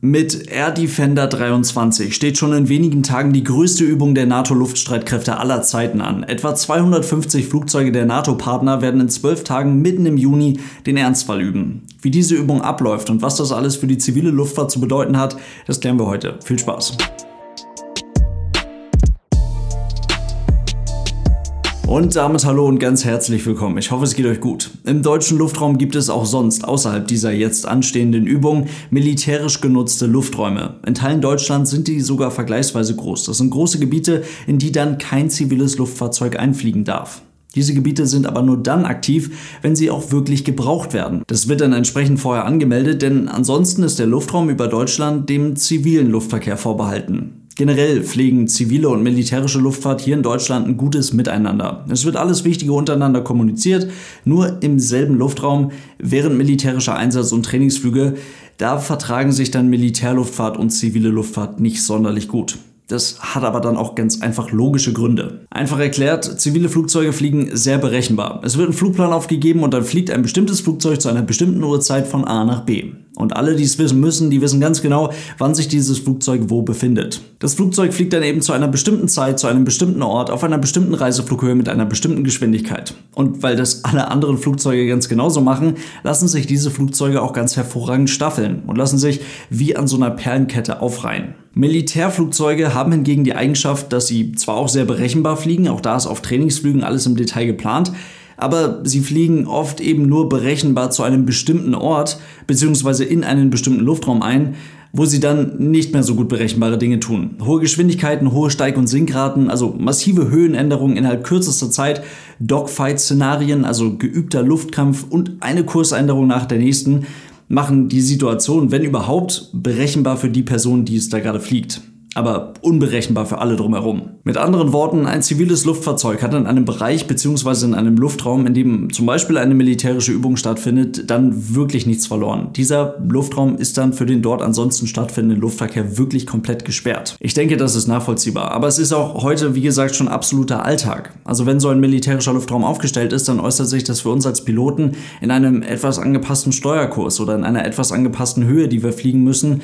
Mit Air Defender 23 steht schon in wenigen Tagen die größte Übung der NATO-Luftstreitkräfte aller Zeiten an. Etwa 250 Flugzeuge der NATO-Partner werden in zwölf Tagen mitten im Juni den Ernstfall üben. Wie diese Übung abläuft und was das alles für die zivile Luftfahrt zu bedeuten hat, das klären wir heute. Viel Spaß! Und damit hallo und ganz herzlich willkommen. Ich hoffe, es geht euch gut. Im deutschen Luftraum gibt es auch sonst, außerhalb dieser jetzt anstehenden Übung, militärisch genutzte Lufträume. In Teilen Deutschlands sind die sogar vergleichsweise groß. Das sind große Gebiete, in die dann kein ziviles Luftfahrzeug einfliegen darf. Diese Gebiete sind aber nur dann aktiv, wenn sie auch wirklich gebraucht werden. Das wird dann entsprechend vorher angemeldet, denn ansonsten ist der Luftraum über Deutschland dem zivilen Luftverkehr vorbehalten. Generell pflegen zivile und militärische Luftfahrt hier in Deutschland ein gutes Miteinander. Es wird alles Wichtige untereinander kommuniziert, nur im selben Luftraum während militärischer Einsatz- und Trainingsflüge, da vertragen sich dann Militärluftfahrt und zivile Luftfahrt nicht sonderlich gut. Das hat aber dann auch ganz einfach logische Gründe. Einfach erklärt, zivile Flugzeuge fliegen sehr berechenbar. Es wird ein Flugplan aufgegeben und dann fliegt ein bestimmtes Flugzeug zu einer bestimmten Uhrzeit von A nach B. Und alle, die es wissen müssen, die wissen ganz genau, wann sich dieses Flugzeug wo befindet. Das Flugzeug fliegt dann eben zu einer bestimmten Zeit, zu einem bestimmten Ort, auf einer bestimmten Reiseflughöhe mit einer bestimmten Geschwindigkeit. Und weil das alle anderen Flugzeuge ganz genauso machen, lassen sich diese Flugzeuge auch ganz hervorragend staffeln und lassen sich wie an so einer Perlenkette aufreihen. Militärflugzeuge haben hingegen die Eigenschaft, dass sie zwar auch sehr berechenbar fliegen, auch da ist auf Trainingsflügen alles im Detail geplant, aber sie fliegen oft eben nur berechenbar zu einem bestimmten Ort bzw. in einen bestimmten Luftraum ein, wo sie dann nicht mehr so gut berechenbare Dinge tun. Hohe Geschwindigkeiten, hohe Steig- und Sinkraten, also massive Höhenänderungen innerhalb kürzester Zeit, Dogfight-Szenarien, also geübter Luftkampf und eine Kursänderung nach der nächsten, machen die Situation, wenn überhaupt, berechenbar für die Person, die es da gerade fliegt aber unberechenbar für alle drumherum. Mit anderen Worten, ein ziviles Luftfahrzeug hat in einem Bereich bzw. in einem Luftraum, in dem zum Beispiel eine militärische Übung stattfindet, dann wirklich nichts verloren. Dieser Luftraum ist dann für den dort ansonsten stattfindenden Luftverkehr wirklich komplett gesperrt. Ich denke, das ist nachvollziehbar, aber es ist auch heute, wie gesagt, schon absoluter Alltag. Also wenn so ein militärischer Luftraum aufgestellt ist, dann äußert sich das für uns als Piloten in einem etwas angepassten Steuerkurs oder in einer etwas angepassten Höhe, die wir fliegen müssen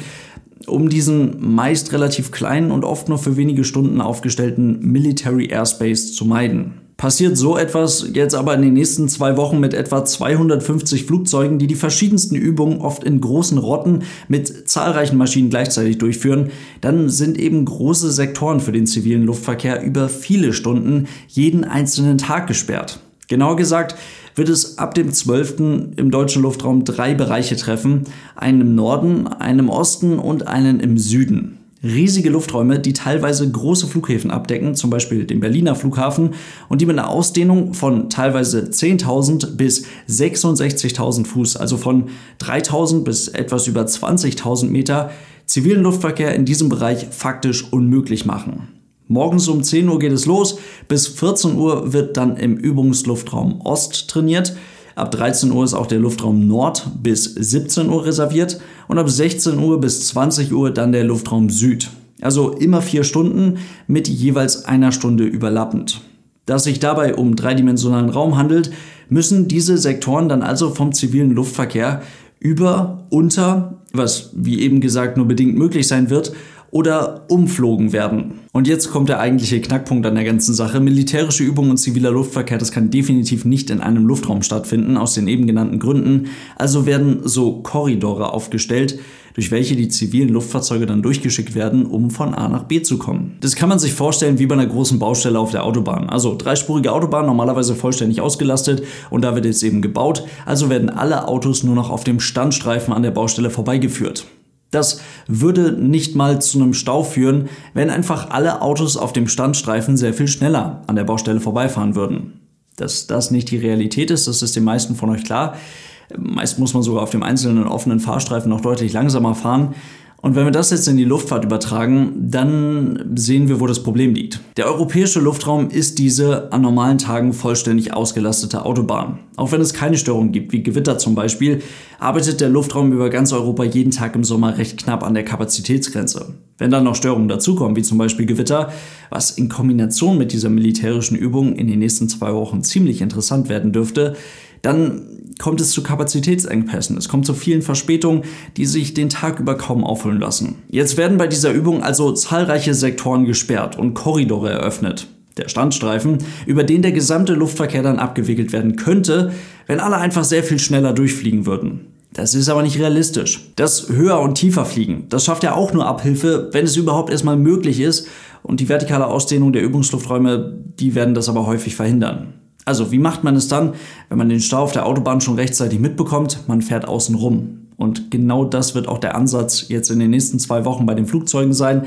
um diesen meist relativ kleinen und oft nur für wenige Stunden aufgestellten Military Airspace zu meiden. Passiert so etwas jetzt aber in den nächsten zwei Wochen mit etwa 250 Flugzeugen, die die verschiedensten Übungen oft in großen Rotten mit zahlreichen Maschinen gleichzeitig durchführen, dann sind eben große Sektoren für den zivilen Luftverkehr über viele Stunden jeden einzelnen Tag gesperrt. Genauer gesagt wird es ab dem 12. im deutschen Luftraum drei Bereiche treffen, einen im Norden, einen im Osten und einen im Süden. Riesige Lufträume, die teilweise große Flughäfen abdecken, zum Beispiel den Berliner Flughafen, und die mit einer Ausdehnung von teilweise 10.000 bis 66.000 Fuß, also von 3.000 bis etwas über 20.000 Meter, zivilen Luftverkehr in diesem Bereich faktisch unmöglich machen. Morgens um 10 Uhr geht es los, bis 14 Uhr wird dann im Übungsluftraum Ost trainiert. Ab 13 Uhr ist auch der Luftraum Nord bis 17 Uhr reserviert und ab 16 Uhr bis 20 Uhr dann der Luftraum Süd. Also immer vier Stunden mit jeweils einer Stunde überlappend. Da es sich dabei um dreidimensionalen Raum handelt, müssen diese Sektoren dann also vom zivilen Luftverkehr über, unter, was wie eben gesagt nur bedingt möglich sein wird, oder umflogen werden. Und jetzt kommt der eigentliche Knackpunkt an der ganzen Sache. Militärische Übungen und ziviler Luftverkehr, das kann definitiv nicht in einem Luftraum stattfinden, aus den eben genannten Gründen. Also werden so Korridore aufgestellt, durch welche die zivilen Luftfahrzeuge dann durchgeschickt werden, um von A nach B zu kommen. Das kann man sich vorstellen wie bei einer großen Baustelle auf der Autobahn. Also dreispurige Autobahn, normalerweise vollständig ausgelastet und da wird jetzt eben gebaut. Also werden alle Autos nur noch auf dem Standstreifen an der Baustelle vorbeigeführt. Das würde nicht mal zu einem Stau führen, wenn einfach alle Autos auf dem Standstreifen sehr viel schneller an der Baustelle vorbeifahren würden. Dass das nicht die Realität ist, das ist den meisten von euch klar. Meist muss man sogar auf dem einzelnen offenen Fahrstreifen noch deutlich langsamer fahren. Und wenn wir das jetzt in die Luftfahrt übertragen, dann sehen wir, wo das Problem liegt. Der europäische Luftraum ist diese an normalen Tagen vollständig ausgelastete Autobahn. Auch wenn es keine Störungen gibt, wie Gewitter zum Beispiel, arbeitet der Luftraum über ganz Europa jeden Tag im Sommer recht knapp an der Kapazitätsgrenze. Wenn dann noch Störungen dazukommen, wie zum Beispiel Gewitter, was in Kombination mit dieser militärischen Übung in den nächsten zwei Wochen ziemlich interessant werden dürfte, dann kommt es zu Kapazitätsengpässen. Es kommt zu vielen Verspätungen, die sich den Tag über kaum aufholen lassen. Jetzt werden bei dieser Übung also zahlreiche Sektoren gesperrt und Korridore eröffnet. Der Standstreifen, über den der gesamte Luftverkehr dann abgewickelt werden könnte, wenn alle einfach sehr viel schneller durchfliegen würden. Das ist aber nicht realistisch. Das höher und tiefer fliegen, das schafft ja auch nur Abhilfe, wenn es überhaupt erstmal möglich ist. Und die vertikale Ausdehnung der Übungslufträume, die werden das aber häufig verhindern. Also, wie macht man es dann, wenn man den Stau auf der Autobahn schon rechtzeitig mitbekommt? Man fährt außen rum. Und genau das wird auch der Ansatz jetzt in den nächsten zwei Wochen bei den Flugzeugen sein.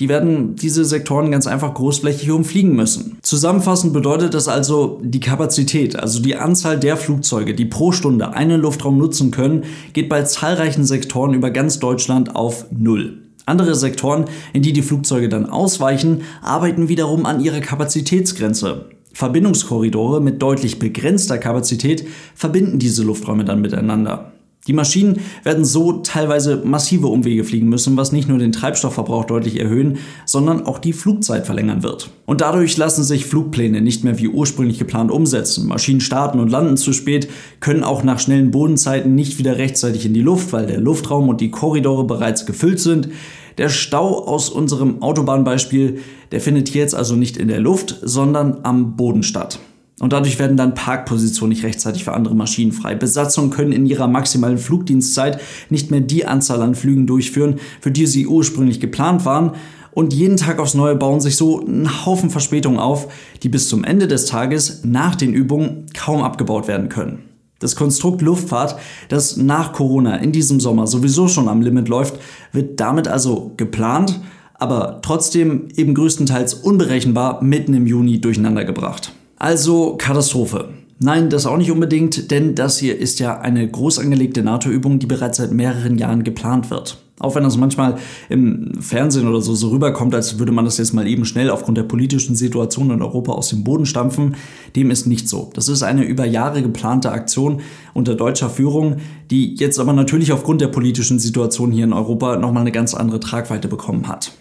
Die werden diese Sektoren ganz einfach großflächig umfliegen müssen. Zusammenfassend bedeutet das also, die Kapazität, also die Anzahl der Flugzeuge, die pro Stunde einen Luftraum nutzen können, geht bei zahlreichen Sektoren über ganz Deutschland auf Null. Andere Sektoren, in die die Flugzeuge dann ausweichen, arbeiten wiederum an ihrer Kapazitätsgrenze. Verbindungskorridore mit deutlich begrenzter Kapazität verbinden diese Lufträume dann miteinander. Die Maschinen werden so teilweise massive Umwege fliegen müssen, was nicht nur den Treibstoffverbrauch deutlich erhöhen, sondern auch die Flugzeit verlängern wird. Und dadurch lassen sich Flugpläne nicht mehr wie ursprünglich geplant umsetzen. Maschinen starten und landen zu spät, können auch nach schnellen Bodenzeiten nicht wieder rechtzeitig in die Luft, weil der Luftraum und die Korridore bereits gefüllt sind. Der Stau aus unserem Autobahnbeispiel, der findet hier jetzt also nicht in der Luft, sondern am Boden statt. Und dadurch werden dann Parkpositionen nicht rechtzeitig für andere Maschinen frei. Besatzungen können in ihrer maximalen Flugdienstzeit nicht mehr die Anzahl an Flügen durchführen, für die sie ursprünglich geplant waren. Und jeden Tag aufs Neue bauen sich so ein Haufen Verspätungen auf, die bis zum Ende des Tages nach den Übungen kaum abgebaut werden können. Das Konstrukt Luftfahrt, das nach Corona in diesem Sommer sowieso schon am Limit läuft, wird damit also geplant, aber trotzdem eben größtenteils unberechenbar mitten im Juni durcheinandergebracht. Also Katastrophe. Nein, das auch nicht unbedingt, denn das hier ist ja eine groß angelegte NATO-Übung, die bereits seit mehreren Jahren geplant wird. Auch wenn das manchmal im Fernsehen oder so, so rüberkommt, als würde man das jetzt mal eben schnell aufgrund der politischen Situation in Europa aus dem Boden stampfen, dem ist nicht so. Das ist eine über Jahre geplante Aktion unter deutscher Führung, die jetzt aber natürlich aufgrund der politischen Situation hier in Europa nochmal eine ganz andere Tragweite bekommen hat.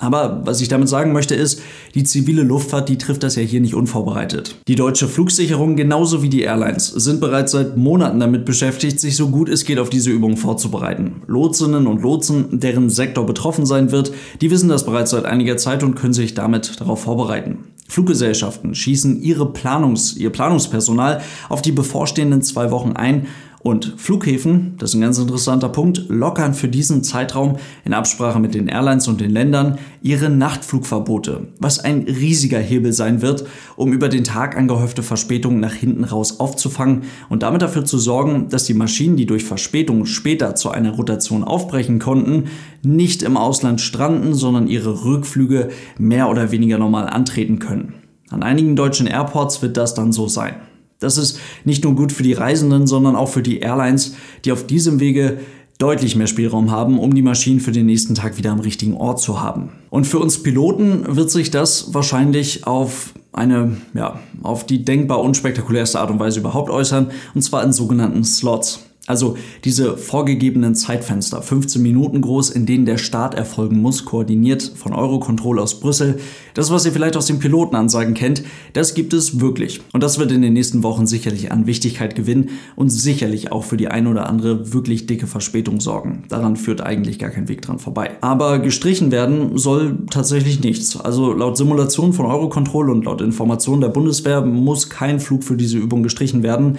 Aber was ich damit sagen möchte ist, die zivile Luftfahrt, die trifft das ja hier nicht unvorbereitet. Die deutsche Flugsicherung genauso wie die Airlines sind bereits seit Monaten damit beschäftigt, sich so gut es geht auf diese Übung vorzubereiten. Lotsinnen und Lotsen, deren Sektor betroffen sein wird, die wissen das bereits seit einiger Zeit und können sich damit darauf vorbereiten. Fluggesellschaften schießen ihre Planungs-, ihr Planungspersonal auf die bevorstehenden zwei Wochen ein und Flughäfen, das ist ein ganz interessanter Punkt, lockern für diesen Zeitraum in Absprache mit den Airlines und den Ländern ihre Nachtflugverbote, was ein riesiger Hebel sein wird, um über den Tag angehäufte Verspätungen nach hinten raus aufzufangen und damit dafür zu sorgen, dass die Maschinen, die durch Verspätung später zu einer Rotation aufbrechen konnten, nicht im Ausland stranden, sondern ihre Rückflüge mehr oder weniger normal antreten können. An einigen deutschen Airports wird das dann so sein. Das ist nicht nur gut für die Reisenden, sondern auch für die Airlines, die auf diesem Wege deutlich mehr Spielraum haben, um die Maschinen für den nächsten Tag wieder am richtigen Ort zu haben. Und für uns Piloten wird sich das wahrscheinlich auf eine, ja, auf die denkbar unspektakulärste Art und Weise überhaupt äußern, und zwar in sogenannten Slots. Also diese vorgegebenen Zeitfenster, 15 Minuten groß, in denen der Start erfolgen muss, koordiniert von Eurocontrol aus Brüssel. Das, was ihr vielleicht aus den Pilotenansagen kennt, das gibt es wirklich. Und das wird in den nächsten Wochen sicherlich an Wichtigkeit gewinnen und sicherlich auch für die ein oder andere wirklich dicke Verspätung sorgen. Daran führt eigentlich gar kein Weg dran vorbei. Aber gestrichen werden soll tatsächlich nichts. Also laut Simulation von Eurocontrol und laut Informationen der Bundeswehr muss kein Flug für diese Übung gestrichen werden.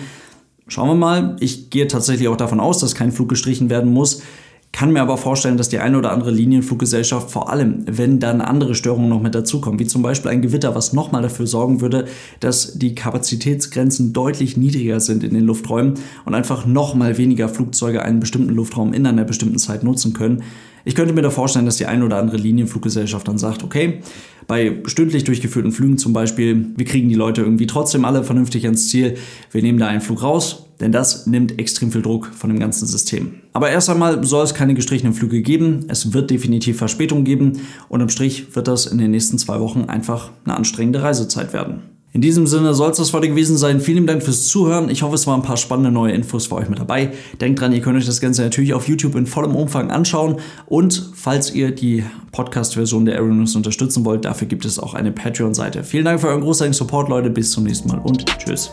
Schauen wir mal. Ich gehe tatsächlich auch davon aus, dass kein Flug gestrichen werden muss. Kann mir aber vorstellen, dass die eine oder andere Linienfluggesellschaft vor allem, wenn dann andere Störungen noch mit dazukommen, wie zum Beispiel ein Gewitter, was nochmal dafür sorgen würde, dass die Kapazitätsgrenzen deutlich niedriger sind in den Lufträumen und einfach nochmal weniger Flugzeuge einen bestimmten Luftraum in einer bestimmten Zeit nutzen können. Ich könnte mir da vorstellen, dass die eine oder andere Linienfluggesellschaft dann sagt, okay, bei stündlich durchgeführten Flügen zum Beispiel, wir kriegen die Leute irgendwie trotzdem alle vernünftig ans Ziel, wir nehmen da einen Flug raus, denn das nimmt extrem viel Druck von dem ganzen System. Aber erst einmal soll es keine gestrichenen Flüge geben, es wird definitiv Verspätung geben und im Strich wird das in den nächsten zwei Wochen einfach eine anstrengende Reisezeit werden. In diesem Sinne soll es das heute gewesen sein. Vielen Dank fürs Zuhören. Ich hoffe, es waren ein paar spannende neue Infos für euch mit dabei. Denkt dran, ihr könnt euch das Ganze natürlich auf YouTube in vollem Umfang anschauen. Und falls ihr die Podcast-Version der Aeronews unterstützen wollt, dafür gibt es auch eine Patreon-Seite. Vielen Dank für euren großartigen Support, Leute. Bis zum nächsten Mal und tschüss.